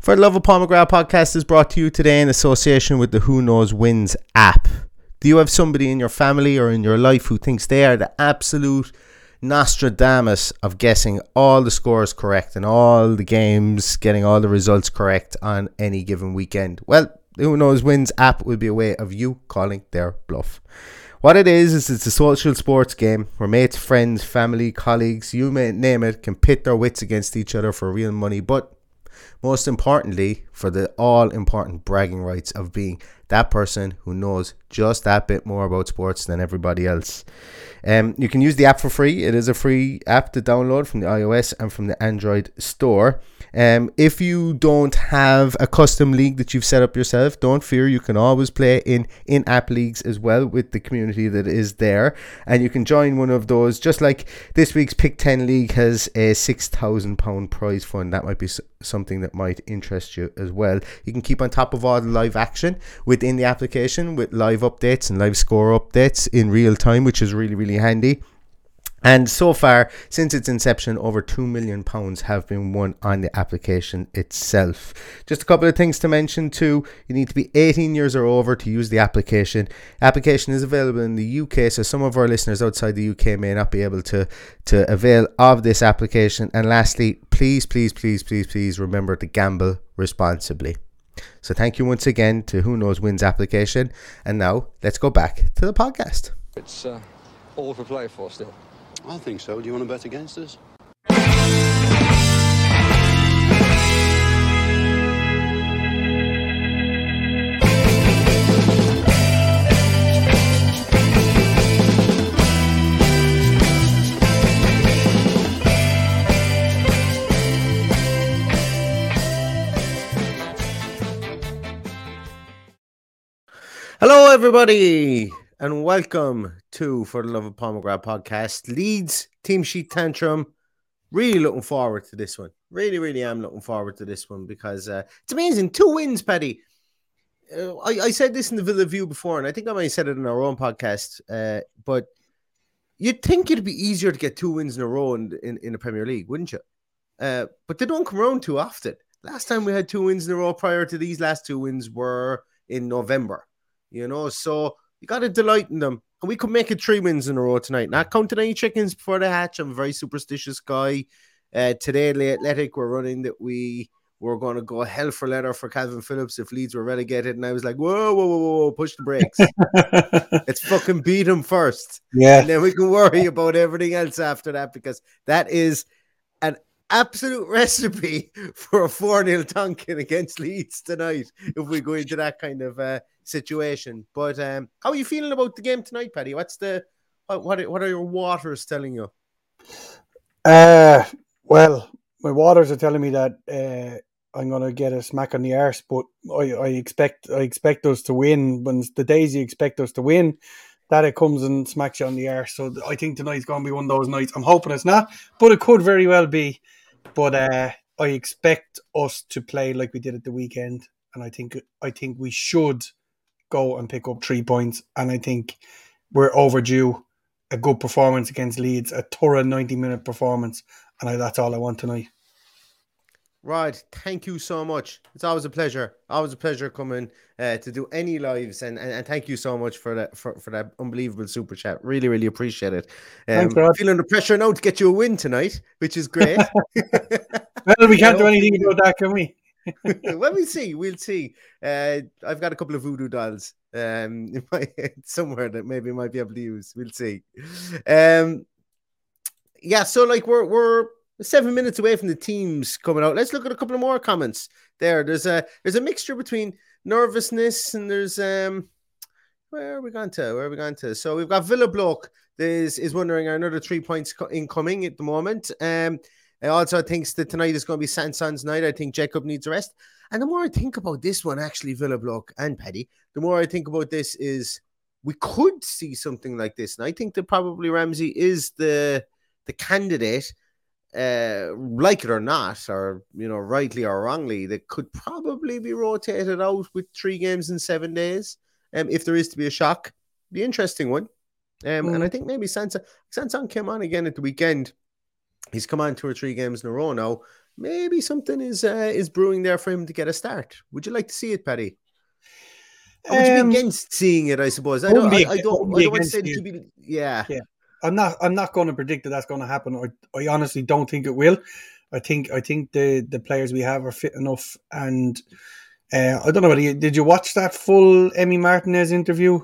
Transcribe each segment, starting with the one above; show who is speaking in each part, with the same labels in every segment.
Speaker 1: For the Love of McGrath podcast is brought to you today in association with the Who Knows Wins app. Do you have somebody in your family or in your life who thinks they are the absolute Nostradamus of guessing all the scores correct and all the games, getting all the results correct on any given weekend? Well, the Who Knows Wins app will be a way of you calling their bluff. What it is is it's a social sports game where mates, friends, family, colleagues, you may name it, can pit their wits against each other for real money, but most importantly, for the all important bragging rights of being that person who knows just that bit more about sports than everybody else. Um, you can use the app for free. It is a free app to download from the iOS and from the Android store. Um, if you don't have a custom league that you've set up yourself, don't fear. You can always play in in-app leagues as well with the community that is there, and you can join one of those. Just like this week's Pick Ten League has a six thousand pound prize fund. That might be something that might interest you as well. You can keep on top of all the live action within the application with live updates and live score updates in real time, which is really really handy. And so far, since its inception, over £2 million have been won on the application itself. Just a couple of things to mention too. You need to be 18 years or over to use the application. Application is available in the UK, so some of our listeners outside the UK may not be able to, to avail of this application. And lastly, please, please, please, please, please remember to gamble responsibly. So thank you once again to Who Knows Wins application. And now let's go back to the podcast.
Speaker 2: It's uh, all for play for still.
Speaker 3: I think so. Do you want to bet against us?
Speaker 1: Hello, everybody and welcome to For the Love of Pomegranate podcast. Leeds Team Sheet Tantrum. Really looking forward to this one. Really, really am looking forward to this one because uh, it's amazing. Two wins, Paddy. Uh, I, I, said this in the Villa View before, and I think I might have said it in our own podcast. Uh, but you'd think it'd be easier to get two wins in a row in, in, in the Premier League, wouldn't you? Uh, but they don't come around too often. Last time we had two wins in a row prior to these last two wins were in November, you know. So you got to delight in them. And we could make it three wins in a row tonight. Not counting any chickens before the hatch. I'm a very superstitious guy. Uh, today, the Athletic were running that we were going to go hell for leather for Kalvin Phillips if Leeds were relegated. And I was like, whoa, whoa, whoa, whoa, push the brakes. Let's fucking beat them first.
Speaker 4: Yeah.
Speaker 1: And then we can worry about everything else after that because that is an absolute recipe for a 4 0 Tonkin against Leeds tonight if we go into that kind of uh, situation. But um, how are you feeling about the game tonight, Paddy? What's the what what are your waters telling you?
Speaker 4: Uh, well, my waters are telling me that uh, I'm gonna get a smack on the arse, but I, I expect I expect us to win. When the days you expect us to win, that it comes and smacks you on the arse. So I think tonight's gonna be one of those nights. I'm hoping it's not, but it could very well be. But uh, I expect us to play like we did at the weekend, and I think I think we should go and pick up three points. And I think we're overdue a good performance against Leeds, a thorough 90 minute performance. And I, that's all I want tonight.
Speaker 1: Right. Thank you so much. It's always a pleasure. Always a pleasure coming uh, to do any lives. And, and, and, thank you so much for that for, for that unbelievable super chat. Really, really appreciate it. Um, Thanks, feeling the pressure now to get you a win tonight, which is great.
Speaker 4: well, we can't do anything about that, can we?
Speaker 1: well, we'll see. We'll see. Uh, I've got a couple of voodoo dolls um, in my head somewhere that maybe might be able to use. We'll see. Um, yeah, so like we're we're seven minutes away from the teams coming out. Let's look at a couple of more comments. There, there's a there's a mixture between nervousness and there's um where are we going to? Where are we going to? So we've got Villa Bloke is is wondering are another three points incoming at the moment. Um, Uh, also thinks that tonight is going to be Sanson's night. I think Jacob needs a rest. And the more I think about this one, actually, Villa Block and Paddy, the more I think about this is we could see something like this. And I think that probably Ramsey is the the candidate, uh, like it or not, or you know, rightly or wrongly, that could probably be rotated out with three games in seven days. Um, if there is to be a shock, the interesting one. Um, mm. and I think maybe Sansa Sanson came on again at the weekend. He's come on two or three games in a row now. Maybe something is uh, is brewing there for him to get a start. Would you like to see it, Paddy? Or would you um, be against seeing it? I suppose. I don't. I, I, don't. I don't want to say to be. Yeah.
Speaker 4: Yeah. I'm not. I'm not going to predict that that's going to happen. I, I honestly don't think it will. I think. I think the the players we have are fit enough. And uh, I don't know. You, did you watch that full Emi Martinez interview?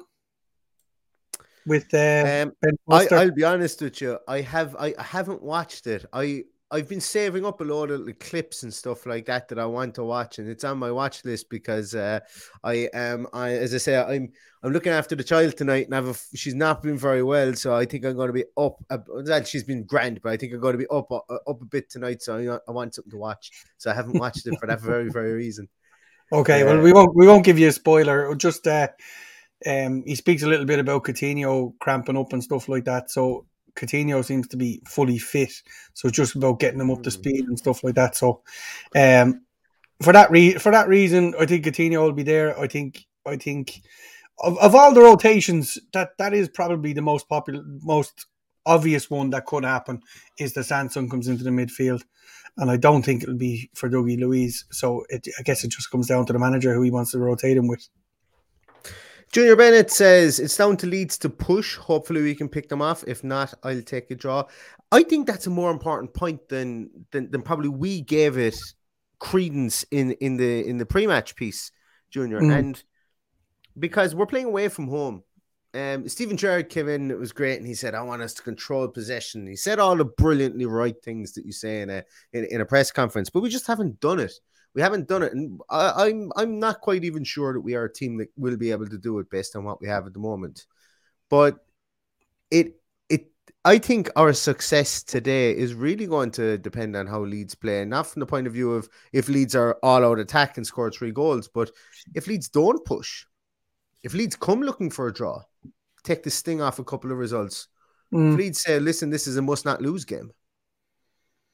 Speaker 4: With uh, um,
Speaker 1: I, I'll be honest with you. I have. I, I haven't watched it. I I've been saving up a lot of clips and stuff like that that I want to watch, and it's on my watch list because uh, I am. I as I say, I'm I'm looking after the child tonight, and I've a, she's not been very well, so I think I'm going to be up. Well, she's been grand, but I think I'm going to be up uh, up a bit tonight, so I, I want something to watch. So I haven't watched it for that very very reason.
Speaker 4: Okay, uh, well we won't we won't give you a spoiler. Just uh, um, he speaks a little bit about Coutinho cramping up and stuff like that. So Coutinho seems to be fully fit, so it's just about getting him up to mm. speed and stuff like that. So, um, for that re- for that reason, I think Coutinho will be there. I think I think of, of all the rotations, that that is probably the most popular, most obvious one that could happen is the Sanson comes into the midfield, and I don't think it'll be for Dougie Luiz. So it, I guess it just comes down to the manager who he wants to rotate him with.
Speaker 1: Junior Bennett says it's down to Leeds to push. Hopefully, we can pick them off. If not, I'll take a draw. I think that's a more important point than than, than probably we gave it credence in in the in the pre-match piece, Junior, mm. and because we're playing away from home. Um, Steven Gerrard came in, it was great, and he said, "I want us to control possession." He said all the brilliantly right things that you say in a in, in a press conference, but we just haven't done it. We haven't done it, and I, I'm I'm not quite even sure that we are a team that will be able to do it based on what we have at the moment. But it it I think our success today is really going to depend on how Leeds play, not from the point of view of if Leeds are all out attack and score three goals, but if Leeds don't push, if Leeds come looking for a draw, take the sting off a couple of results. Mm. If Leeds say, "Listen, this is a must not lose game."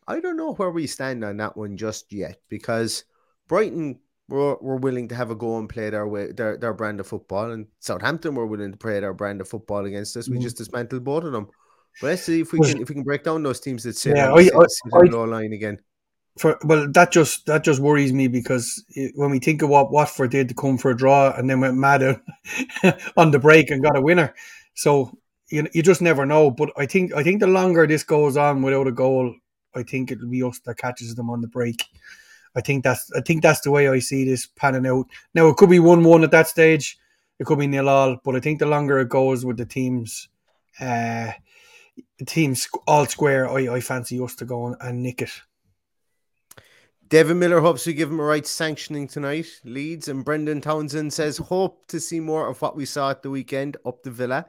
Speaker 1: I don't know where we stand on that one just yet because Brighton were, were willing to have a go and play their way their, their brand of football, and Southampton were willing to play their brand of football against us. We mm. just dismantled both of them. But let's see if we can if we can break down those teams that sit, yeah, on, I, sit, I, sit I, low line again.
Speaker 4: For, well, that just that just worries me because it, when we think of what Watford did to come for a draw and then went mad on the break and got a winner, so you you just never know. But I think I think the longer this goes on without a goal, I think it'll be us that catches them on the break. I think that's I think that's the way I see this panning out. Now it could be one one at that stage, it could be nil all, but I think the longer it goes with the teams, uh, teams all square, I, I fancy us to go and nick it.
Speaker 1: Devin Miller hopes we give him a right sanctioning tonight. Leeds and Brendan Townsend says hope to see more of what we saw at the weekend up the Villa.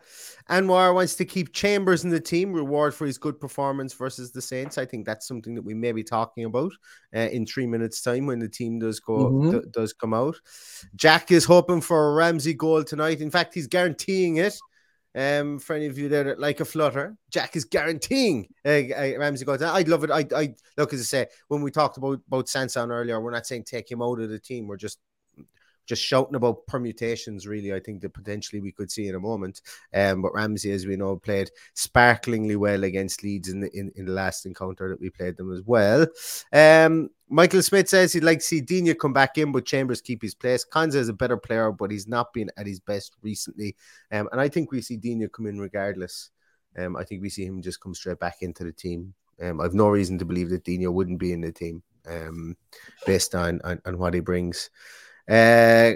Speaker 1: Anwar wants to keep Chambers in the team, reward for his good performance versus the Saints. I think that's something that we may be talking about uh, in three minutes' time when the team does go mm-hmm. does come out. Jack is hoping for a Ramsey goal tonight. In fact, he's guaranteeing it. Um, for any of you there that like a flutter, Jack is guaranteeing uh, uh, Ramsey goes. I'd love it. I, I look as I say when we talked about about Sanson earlier. We're not saying take him out of the team. We're just just shouting about permutations, really, I think that potentially we could see in a moment. Um, but Ramsey, as we know, played sparklingly well against Leeds in the, in, in the last encounter that we played them as well. Um, Michael Smith says he'd like to see Digne come back in, but Chambers keep his place. Konsa is a better player, but he's not been at his best recently. Um, and I think we see Digne come in regardless. Um, I think we see him just come straight back into the team. Um, I've no reason to believe that Digne wouldn't be in the team um, based on, on, on what he brings. Uh,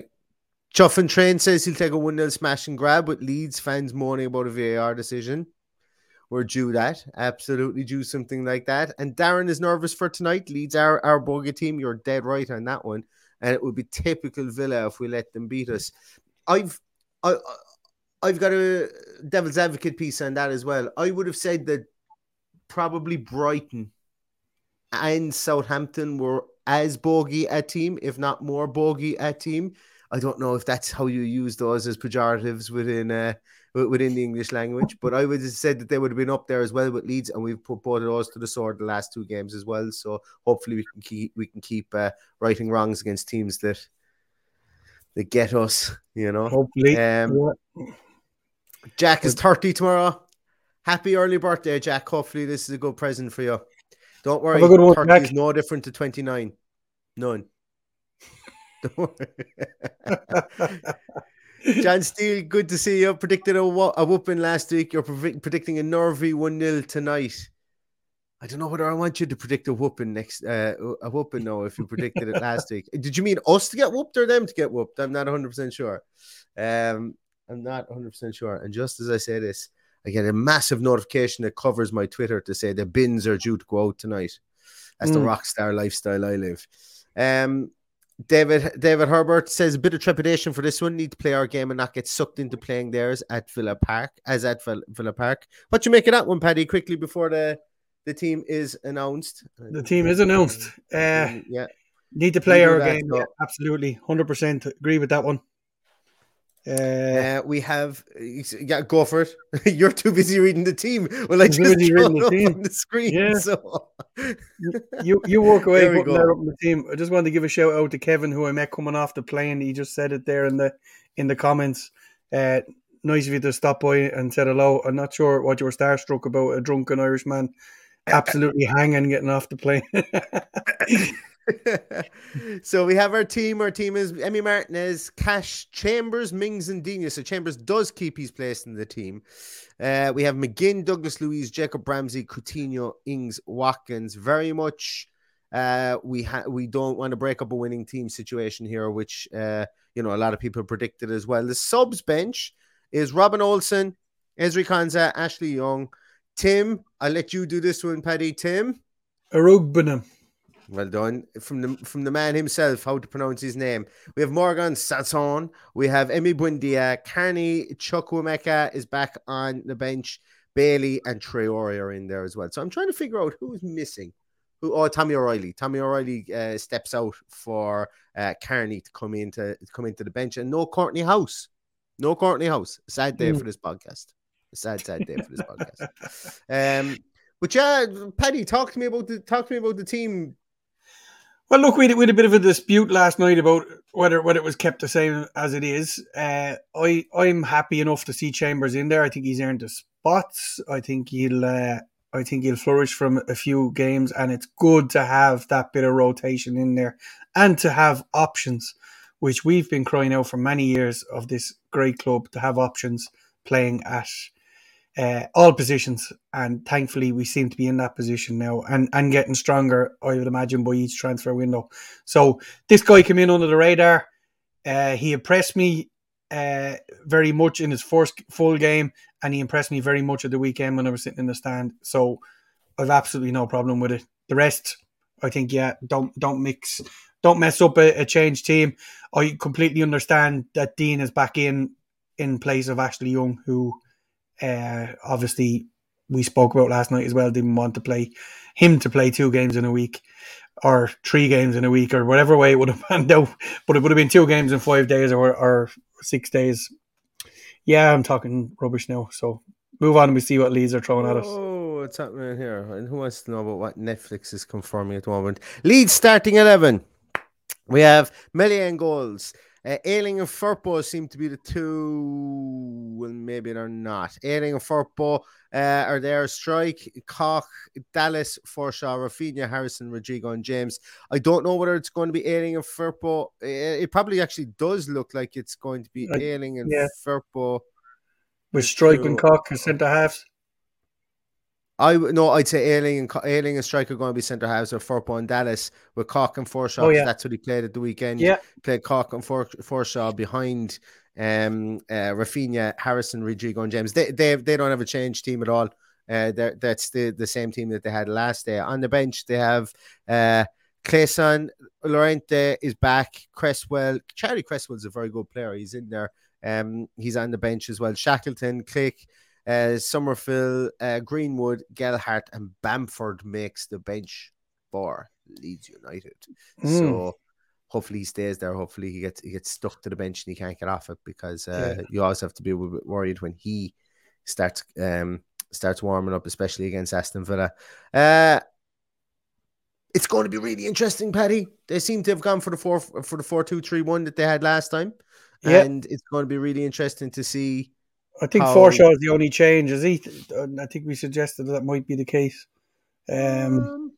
Speaker 1: Chuff and Train says he'll take a 1 0 smash and grab with Leeds fans moaning about a VAR decision. We're due that. Absolutely due something like that. And Darren is nervous for tonight. Leeds our, our bogey team. You're dead right on that one. And it would be typical Villa if we let them beat us. I've I, I've got a devil's advocate piece on that as well. I would have said that probably Brighton and Southampton were as bogey a team, if not more bogey a team. I don't know if that's how you use those as pejoratives within uh, within the English language, but I would have said that they would have been up there as well with Leeds, and we've put both of those to the sword the last two games as well. So hopefully we can keep we can keep uh, righting wrongs against teams that that get us. You know,
Speaker 4: Hopefully.
Speaker 1: Um,
Speaker 4: Yeah.
Speaker 1: Jack is thirty tomorrow. Happy early birthday, Jack. Hopefully this is a good present for you. Don't worry,
Speaker 4: a good one,
Speaker 1: thirty
Speaker 4: Jack.
Speaker 1: is no different to twenty nine. None. Don't worry. John Steele, good to see you. Predicted a, a whooping last week. You're pre- predicting a nervy 1 0 tonight. I don't know whether I want you to predict a whooping next, uh, a whooping now if you predicted it last week. Did you mean us to get whooped or them to get whooped? I'm not 100% sure. Um, I'm not 100% sure. And just as I say this, I get a massive notification that covers my Twitter to say the bins are due to go out tonight. That's the
Speaker 4: Mm.
Speaker 1: rock star lifestyle I live. Um, David David Herbert says a bit of trepidation for this one. Need to play our game and not get sucked into playing theirs at Villa Park, as at Villa Park. What you make of that one, Paddy? Quickly before the the team is announced.
Speaker 4: The team is announced. Uh,
Speaker 1: yeah,
Speaker 4: need to play our game. Yeah, absolutely. 100% agree with that one. Uh,
Speaker 1: uh, we have. Yeah, go for it. You're too busy reading the team. Well, I just
Speaker 4: busy reading the team.
Speaker 1: on the screen.
Speaker 4: Yeah.
Speaker 1: So
Speaker 4: you you walk away putting
Speaker 1: go.
Speaker 4: that up in the team. I just wanted to give a shout out to Kevin, who I met coming off the plane. He just said it there in the in the comments. Uh, nice of you to stop by and said hello. I'm not sure what you were starstruck about a drunken Irishman absolutely hanging getting off the plane.
Speaker 1: so we have our team. Our team is Emi Martinez, Cash, Chambers, Mings, and Digne. So Chambers does keep his place in the team. Uh, we have McGinn, Douglas Luiz, Jacob Ramsey, Coutinho, Ings, Watkins. Very much. Uh, we ha- we don't want to break up a winning team situation here, which uh, you know a lot of people predicted as well. The subs bench is Robin Olsen, Ezri Konsa, Ashley Young, Tim. I'll let you do this one, Paddy. Tim.
Speaker 4: Iroegbunam.
Speaker 1: Well done from the from the man himself. How to pronounce his name? We have Morgan Sanson. We have Emi Buendia. Carney Chukwuemeka is back on the bench. Bailey and Traore are in there as well. So I'm trying to figure out who's missing. Who? Oh, Tommi O'Reilly. Tommi O'Reilly uh, steps out for uh, Carney to come into to come into the bench, and no Kortney Hause. No Kortney Hause. Sad day
Speaker 4: Mm.
Speaker 1: for this podcast. A sad, sad day for this podcast. Um, but yeah, Paddy, talk to me about the talk to me about the team
Speaker 4: Well, look, we had, we had a bit of a dispute last night about whether whether it was kept the same as it is. Uh, I I'm happy enough to see Chambers in there. I think he's earned the spots. I think he'll uh, I think he'll flourish from a few games, and it's good to have that bit of rotation in there and to have options, which we've been crying out for many years of this great club to have options playing at uh, all positions, and thankfully we seem to be in that position now, and and getting stronger. I would imagine by each transfer window. So this guy came in under the radar. Uh, he impressed me uh, very much in his first full game, and he impressed me very much at the weekend when I was sitting in the stand. So I've absolutely no problem with it. The rest, I think, yeah, don't don't mix, don't mess up a, a changed team. I completely understand that Digne is back in in place of Ashley Young, who uh, obviously we spoke about last night as well. Didn't want to play him to play two games in a week or three games in a week or whatever way it would have panned out. But it would have been two games in five days or, or six days. Yeah, I'm talking rubbish now. So move on and we see what Leeds are throwing at us.
Speaker 1: Oh, what's happening here? And who wants to know about what Netflix is confirming at the moment? Leeds starting 11. We have Meslier goals. Uh, Ayling and Firpo seem to be the two. Well, maybe they're not. Ayling and Firpo uh, are there. Struijk, Koch, Dallas, Forshaw, Rafinha, Harrison, Rodrigo, and James. I don't know whether it's going to be Ayling and Firpo. It, probably actually does look like it's going to be
Speaker 4: I-
Speaker 1: Ayling and
Speaker 4: yeah.
Speaker 1: Firpo.
Speaker 4: With Struijk and. Koch as centre halves.
Speaker 1: I no, I'd say Ayling and Ayling and Striker going to be centre halves or Firpo and Dallas with Koch and Forshaw.
Speaker 4: Oh, yeah.
Speaker 1: That's what he played at the weekend.
Speaker 4: Yeah.
Speaker 1: played Koch and For- Forshaw behind um uh, Rafinha, Harrison, Rodrigo, and James. They they they don't have a change team at all. Uh, that's the the same team that they had last day. On the bench, they have uh Klaesson, Llorente is back. Cresswell, Charlie Cresswell's a very good player. He's in there. Um, he's on the bench as well. Shackleton, Klich, uh, Summerville, uh, Greenwood, Gelhardt, and Bamford makes the bench for Leeds United.
Speaker 4: Mm.
Speaker 1: So hopefully he stays there. Hopefully he gets he gets stuck to the bench and he can't get off it because uh,
Speaker 4: Yeah.
Speaker 1: you always have to be a little bit worried when he starts um starts warming up, especially against Aston Villa. Uh, it's going to be really interesting, Paddy. They seem to have gone for the four for the four two three one that they had last time, and it's going to be really interesting to see.
Speaker 4: I think
Speaker 1: how-
Speaker 4: Forshaw is the only change, is he? I think we suggested that might be the case. Um,
Speaker 1: Um,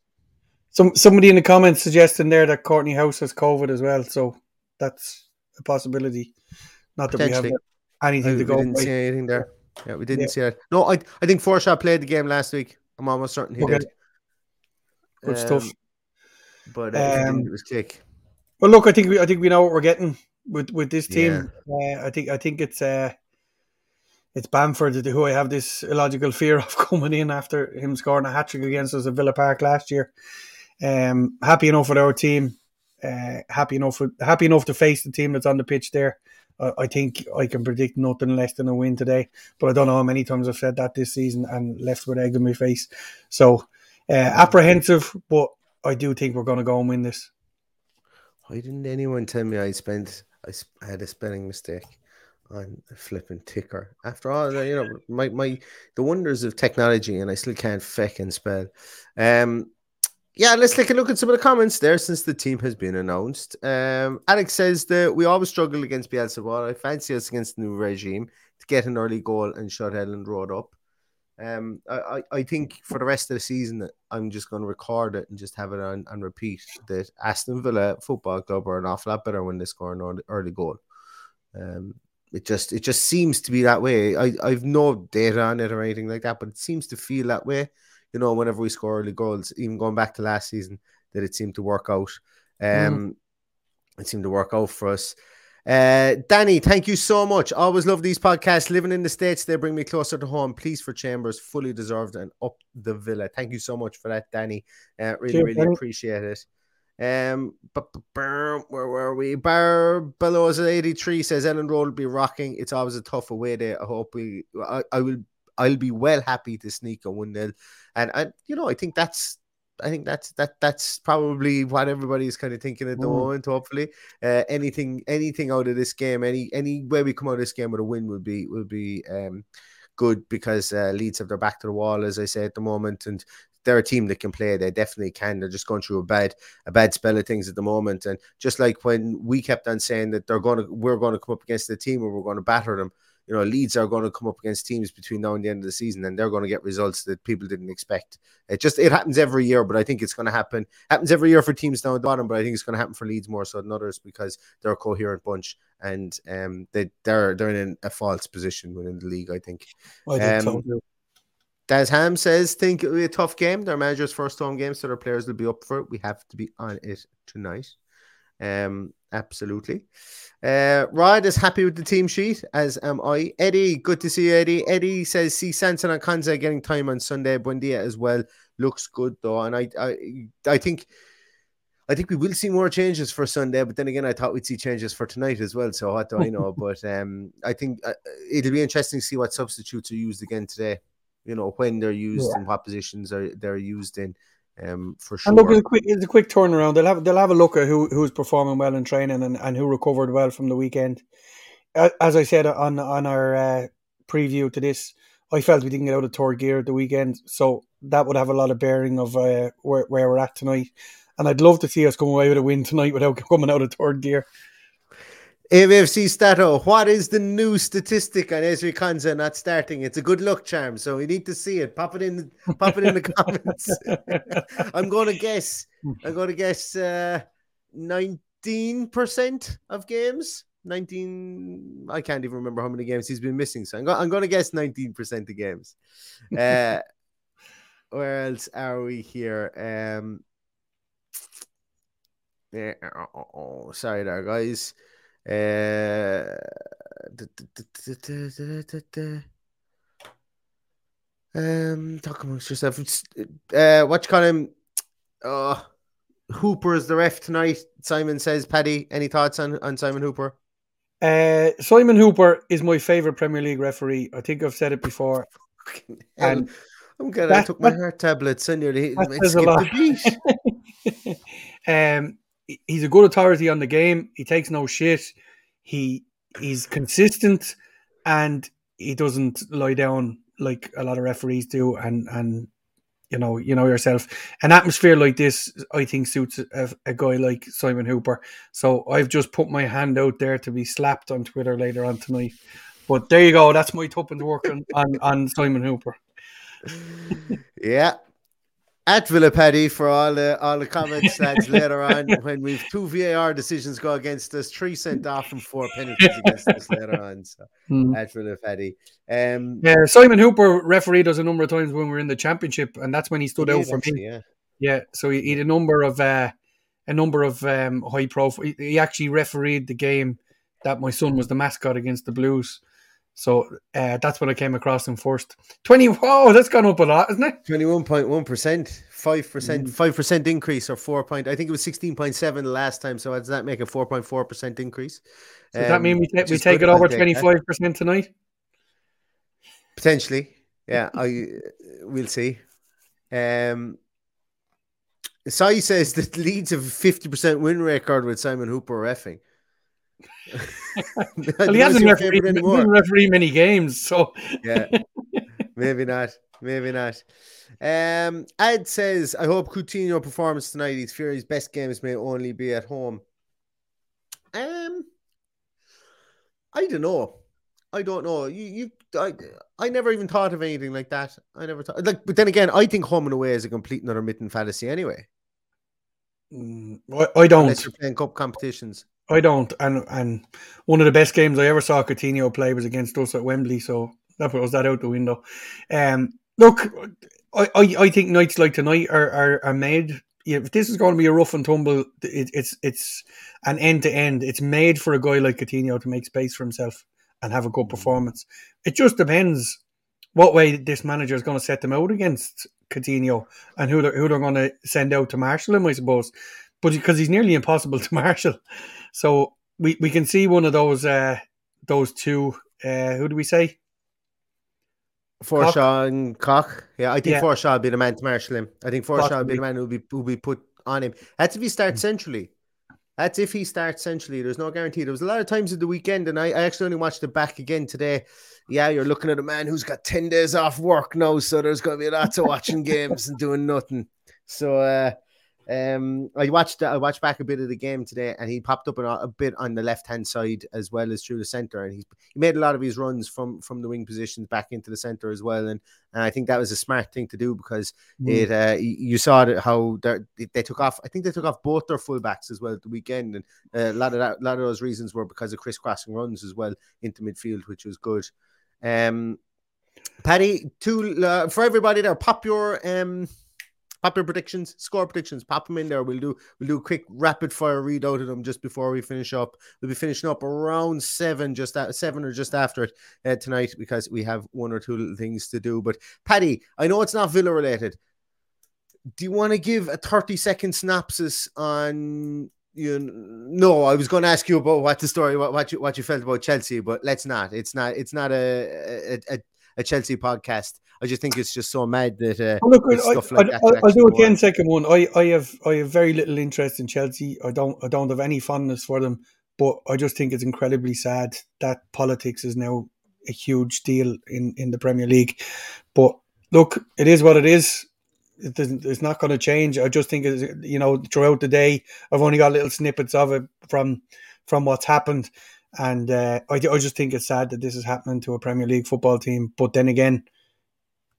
Speaker 4: some somebody in the comments suggesting there that Kortney Hause has COVID as well, so that's a possibility. Not that we have anything
Speaker 1: we
Speaker 4: to go We
Speaker 1: didn't
Speaker 4: by.
Speaker 1: see anything there. Yeah, we didn't
Speaker 4: Yeah.
Speaker 1: see it. No, I I think Forshaw played the game last week. I'm almost certain he
Speaker 4: Okay.
Speaker 1: did.
Speaker 4: Good stuff.
Speaker 1: Um, But uh,
Speaker 4: Um,
Speaker 1: it was Klich.
Speaker 4: Well, look, I think we I think we know what we're getting with with this team. Uh, I think I think it's uh, it's Bamford who I have this illogical fear of coming in after him scoring a hat trick against us at Villa Park last year. Um, happy enough with our team. Uh, happy enough happy enough to face the team that's on the pitch there. Uh, I think I can predict nothing less than a win today, but I don't know how many times I've said that this season and left with egg on my face. So uh, apprehensive, but I do think we're going to go and win this.
Speaker 1: Why didn't anyone tell me I spent I had a spelling mistake on a flipping ticker? After all, you know, my my the wonders of technology, and I still can't feckin' spell. Um, yeah, let's take a look at some of the comments there since the team has been announced. Um, Alex says that we always struggle against Bielsa, I fancy us against the new regime to get an early goal and shut Elland Road up. Um, I, I, think for the rest of the season, I'm just going to record it and just have it on, on repeat that Aston Villa Football Club are an awful lot better when they score an early goal. Um, it just it just seems to be that way. I I've no data on it or anything like that, but it seems to feel that way. You know, whenever we score early goals, even going back to last season, that it seemed to work out. Um, it seemed to work out for us. Uh, Danny, thank you so much. Always love these podcasts. Living in the States, they bring me closer to home. Please for Chambers, fully deserved and up the villa. Thank you so much for that, Danny. Uh, really,
Speaker 4: Cheers,
Speaker 1: really
Speaker 4: Danny.
Speaker 1: appreciate it. Um, bu- bu- where were we? Bar Belows 83 says Elland Road will be rocking. It's always a tough away day. I hope we, I, I will, I'll be well happy to sneak a 1 0. And I, you know, I think that's, I think that's that that's probably what everybody's kind of thinking at the
Speaker 4: Mm.
Speaker 1: moment. Hopefully, uh, anything anything out of this game, any any way we come out of this game with a win would be would be um, good because uh, Leeds have their back to the wall, as I say at the moment, and they're a team that can play. They definitely can. They're just going through a bad a bad spell of things at the moment, and just like when we kept on saying that they're going to we're going to come up against the team and we're going to batter them. You know, Leeds are going to come up against teams between now and the end of the season, and they're going to get results that people didn't expect. It just it happens every year, but I think it's going to happen. Happens every year for teams down at the bottom, but I think it's going to happen for Leeds more so than others because they're a coherent bunch and um they they're they're in a false position within the league. I think.
Speaker 4: I think so
Speaker 1: Um,
Speaker 4: too.
Speaker 1: Daz Ham says, think it'll be a tough game. Their manager's first home game, so their players will be up for it. We have to be on it tonight. Um, absolutely. Uh, Rod is happy with the team sheet, as am I. Eddie, good to see you, Eddie. Eddie says, see Sanson and Konsa getting time on Sunday. Buendia as well. Looks good though, and I, I, I think. I think we will see more changes for Sunday, but then again, I thought we'd see changes for tonight as well. So what do I know? but um, I think uh, it'll be interesting to see what substitutes are used again today. You know when they're used
Speaker 4: Yeah.
Speaker 1: and what positions are they're used in. Um, for sure.
Speaker 4: And look, it's a quick, it's a quick turnaround. They'll have they'll have a look at who who's performing well in training and, and who recovered well from the weekend. As I said on on our uh, preview to this, I felt we didn't get out of third gear at the weekend, so that would have a lot of bearing of uh, where where we're at tonight. And I'd love to see us come away with a win tonight without coming out of third gear.
Speaker 1: AVFC Stato, what is the new statistic on Ezri Konsa not starting? It's a good luck charm, so we need to see it. Pop it in, pop it in the comments. I'm going to guess. I'm going to guess uh, nineteen percent of games. Nineteen. I can't even remember how many games he's been missing. So I'm, go- I'm going to guess nineteen percent of games. Uh, where else are we here? Um, yeah, oh, oh, oh, sorry there, guys. Uh, um, talk amongst yourself. Uh, what you call him? Oh, Hooper is the ref tonight. Simon says, Paddy, any thoughts on, on Simon Hooper?
Speaker 4: Uh, Simon Hooper is my favorite Premier League referee. I think I've said it before. and
Speaker 1: I'm glad
Speaker 4: that, I
Speaker 1: took my heart tablets and nearly
Speaker 4: that says a lot. um, he's a good authority on the game. He takes no shit. He he's consistent, and he doesn't lie down like a lot of referees do. And and you know you know yourself, an atmosphere like this, I think suits a, a guy like Simon Hooper. So I've just put my hand out there to be slapped on Twitter later on tonight. But there you go. That's my top and work on, on, on Simon Hooper.
Speaker 1: Yeah. At Villa Paddy for all the all the comments lads later on when we've two VAR decisions go against us, three sent off and four penalties against us later on. So
Speaker 4: Mm.
Speaker 1: at Villa Paddy. Um
Speaker 4: Yeah, Simon Hooper refereed us a number of times when we were in the championship, and that's when he stood
Speaker 1: he
Speaker 4: out for
Speaker 1: actually,
Speaker 4: me.
Speaker 1: yeah.
Speaker 4: Yeah, so he, he had a number of uh, a number of um, high profile. He, he actually refereed the game that my son was the mascot against the Blues. So uh, that's when I came across him first. Twenty. Wow, that's gone up a lot, isn't it?
Speaker 1: Twenty-one point one percent, five percent,
Speaker 4: Mm.
Speaker 1: five percent increase, or four point. I think it was sixteen point seven the last time. So does that make a four point four percent increase?
Speaker 4: Does that
Speaker 1: Um,
Speaker 4: mean we, ta- we take it over
Speaker 1: take
Speaker 4: twenty
Speaker 1: that.
Speaker 4: five percent tonight?
Speaker 1: Potentially, yeah. I we'll see. Um, Sai says that Leeds have a fifty percent win record with Simon Hooper refing.
Speaker 4: Well, he hasn't refereed, doesn't referee many games, so
Speaker 1: Yeah, maybe not. Maybe not. Um, Ad says, "I hope Coutinho performance tonight. He's fear his best games may only be at home." Um, I don't know. I don't know. You, you, I, I never even thought of anything like that. I never thought like, but then again, I think home and away is a complete another mitten fallacy anyway.
Speaker 4: Mm, I, I don't.
Speaker 1: Unless you're playing cup competitions.
Speaker 4: I don't. And and one of the best games I ever saw Coutinho play was against us at Wembley. So that was that out the window. Um, look, I, I, I think nights like tonight are, are, are made. If this is going to be a rough and tumble, it, it's it's an end to end. It's made for a guy like Coutinho to make space for himself and have a good performance. It just depends what way this manager is going to set them out against Coutinho and who they're, who they're going to send out to marshal him, I suppose. But because he's nearly impossible to marshal, so we, we can see one of those uh, those two. Uh, who do we say?
Speaker 1: Forshaw and Cock. Yeah, I think
Speaker 4: Yeah.
Speaker 1: Forshaw will be the man to marshal him. I think Forshaw will be the man who'll be who'll be put on him. That's if he starts centrally. That's if he starts centrally. There's no guarantee. There was a lot of times at the weekend, and I, I actually only watched it back again today. Yeah, you're looking at a man who's got 10 days off work now, so there's gonna be lots of watching games and doing nothing. So uh um I watched I watched back a bit of the game today and he popped up a, a bit on the left hand side as well as through the center and he, he made a lot of his runs from from the wing positions back into the center as well and and I think that was a smart thing to do because it uh, you saw how they they took off. I think they took off both their fullbacks as well at the weekend, and uh, a lot of that, a lot of those reasons were because of crisscrossing runs as well into midfield, which was good. Um, Paddy, two uh, for everybody there. Pop your um, pop your predictions, score predictions. Pop them in there. We'll do we'll do a quick rapid fire readout of them just before we finish up. We'll be finishing up around seven, just at seven or just after it uh, tonight because we have one or two little things to do. But Paddy, I know it's not Villa related. Do you want to give a 30 second synopsis on you no, I was going to ask you about what the story what, what you what you felt about Chelsea, but let's not. It's not it's not a a, a, a Chelsea podcast. I just think it's just so mad that uh,
Speaker 4: Oh, look, I,
Speaker 1: stuff like
Speaker 4: I,
Speaker 1: that
Speaker 4: I'll,
Speaker 1: can
Speaker 4: I'll do a
Speaker 1: actually go
Speaker 4: 10
Speaker 1: on.
Speaker 4: second one. I, I have I have very little interest in Chelsea. I don't I don't have any fondness for them, but I just think it's incredibly sad that politics is now a huge deal in, in the Premier League. But look, it is what it is. It doesn't, it's not going to change. I just think, it's, you know, throughout the day, I've only got little snippets of it from from what's happened, and uh, I, I just think it's sad that this is happening to a Premier League football team. But then again,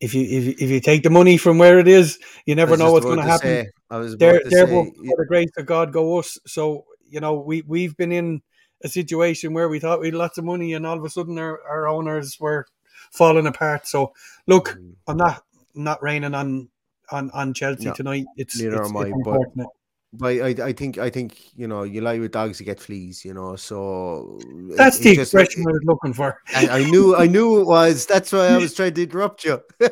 Speaker 4: if you if if you take the money from where it is, you never know what's going to happen.
Speaker 1: say- I was about
Speaker 4: There,
Speaker 1: to
Speaker 4: there
Speaker 1: say,
Speaker 4: will, for the grace of God, go us. So you know, we we've been in a situation where we thought we had lots of money, and all of a sudden our, our owners were falling apart. So look,
Speaker 1: Mm.
Speaker 4: I'm not I'm not raining on on on Chelsea
Speaker 1: No,
Speaker 4: tonight. It's
Speaker 1: neither
Speaker 4: it's,
Speaker 1: am I, but-. But I, I think I think you know you lie with dogs, you get fleas. You know, so
Speaker 4: That's
Speaker 1: it
Speaker 4: the
Speaker 1: just-
Speaker 4: expression I was looking for.
Speaker 1: I, I knew I knew it was. That's why I was trying to interrupt you.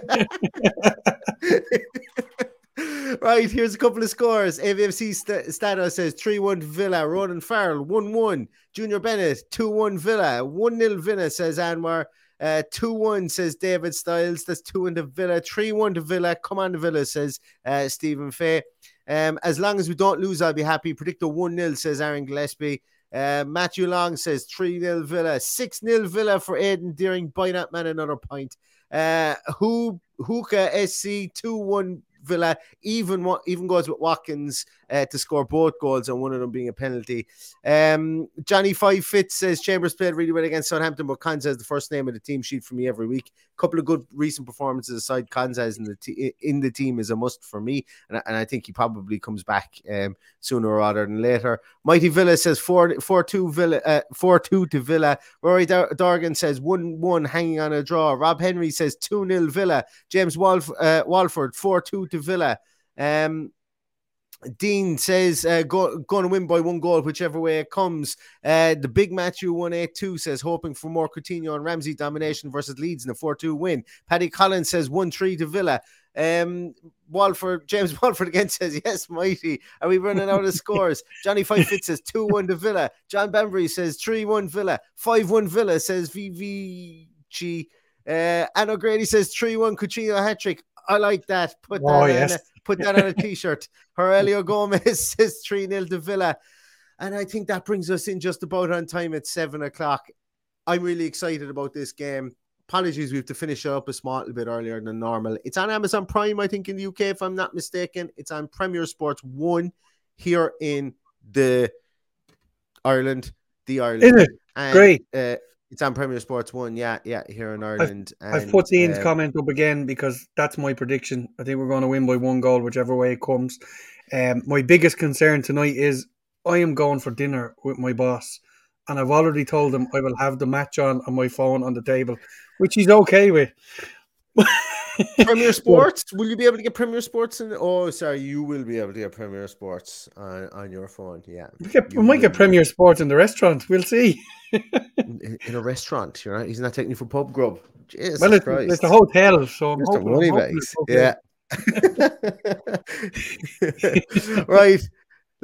Speaker 1: right, here's a couple of scores. AVFC st- Stato says 3 1 Villa. Ronan Farrell 1 1. Junior Bennett 2 1 Villa. 1 0 Villa, says Anwar. Uh, 2 1 says David Styles. That's 2 1 to Villa. 3 1 to Villa. Come on, to Villa, says uh, Stephen Fay. Um, as long as we don't lose, I'll be happy. Predict a 1 0, says Aaron Gillespie. Uh, Matthew Long says 3 0 Villa, 6 0 Villa for Aidan Deering. Buy that man another point. Uh, who Hookah SC 2 1 Villa even even goes with Watkins uh, to score both goals and one of them being a penalty. Um, Johnny Five Fitz says Chambers played really well against Southampton, but Konsa is the first name of the team sheet for me every week. Couple of good recent performances aside, Konsa is in the t- in the team is a must for me, and, and I think he probably comes back um, sooner rather than later. Mighty Villa says 4 4 2 Villa uh, 4 2 to Villa. Rory Dar- Dargan says 1 1 hanging on a draw. Rob Henry says 2 0 Villa. James Walf- uh, Walford 4 2 to Villa. Um, Dean says uh, go, going to win by one goal, whichever way it comes. Uh, the big Matthew 182 says hoping for more Coutinho and Ramsey domination versus Leeds in a 4 2 win. Paddy Collins says 1 3 to Villa. Um, Walford, James Walford again says, Yes, mighty. Are we running out of scores? Johnny Five Fit says 2 1 to Villa. John Bambury says 3 1 Villa. 5 1 Villa says VVG. Uh, Anne O'Grady says 3 1 Coutinho hat trick. I like that. Put that,
Speaker 4: Oh,
Speaker 1: on,
Speaker 4: yes.
Speaker 1: a, put that on a t shirt. Aurelio Gomez says 3 0 to Villa. And I think that brings us in just about on time at 7 o'clock. I'm really excited about this game. Apologies, we have to finish it up a small little bit earlier than normal. It's on Amazon Prime, I think, in the UK, if I'm not mistaken. It's on Premier Sports 1 here in the Ireland, the Ireland.
Speaker 4: Is it?
Speaker 1: And,
Speaker 4: Great.
Speaker 1: Uh, it's on Premier Sports 1, yeah, yeah, here in Ireland.
Speaker 4: I've
Speaker 1: And,
Speaker 4: put Dean's
Speaker 1: uh,
Speaker 4: comment up again because that's my prediction. I think we're going to win by one goal, whichever way it comes. Um, my biggest concern tonight is I am going for dinner with my boss, and I've already told him I will have the match on on my phone on the table, which he's okay with.
Speaker 1: Premier Sports. Will you be able to get Premier Sports? In, oh, sorry, you will be able to get Premier Sports on, on your phone. Yeah,
Speaker 4: We, get,
Speaker 1: You
Speaker 4: we might get. Premier Sports in the restaurant. We'll see.
Speaker 1: in, in a restaurant. You're right. He's not taking you for pub grub. Jesus
Speaker 4: well, it's,
Speaker 1: Christ.
Speaker 4: it's a hotel, so I'm hoping, I'm hoping okay.
Speaker 1: Yeah. right.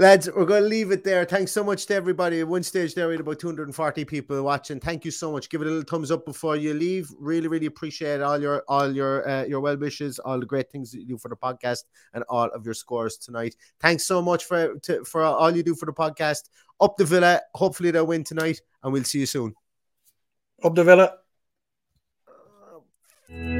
Speaker 1: Lads, we're going to leave it there. Thanks so much to everybody. At one stage there, we had about 240 people watching. Thank you so much. Give it a little thumbs up before you leave. Really, really appreciate all your all your uh, your well wishes, all the great things that you do for the podcast, and all of your scores tonight. Thanks so much for to, for all you do for the podcast. Up the Villa. Hopefully they'll win tonight, and we'll see you soon.
Speaker 4: Up the Villa.
Speaker 5: Sports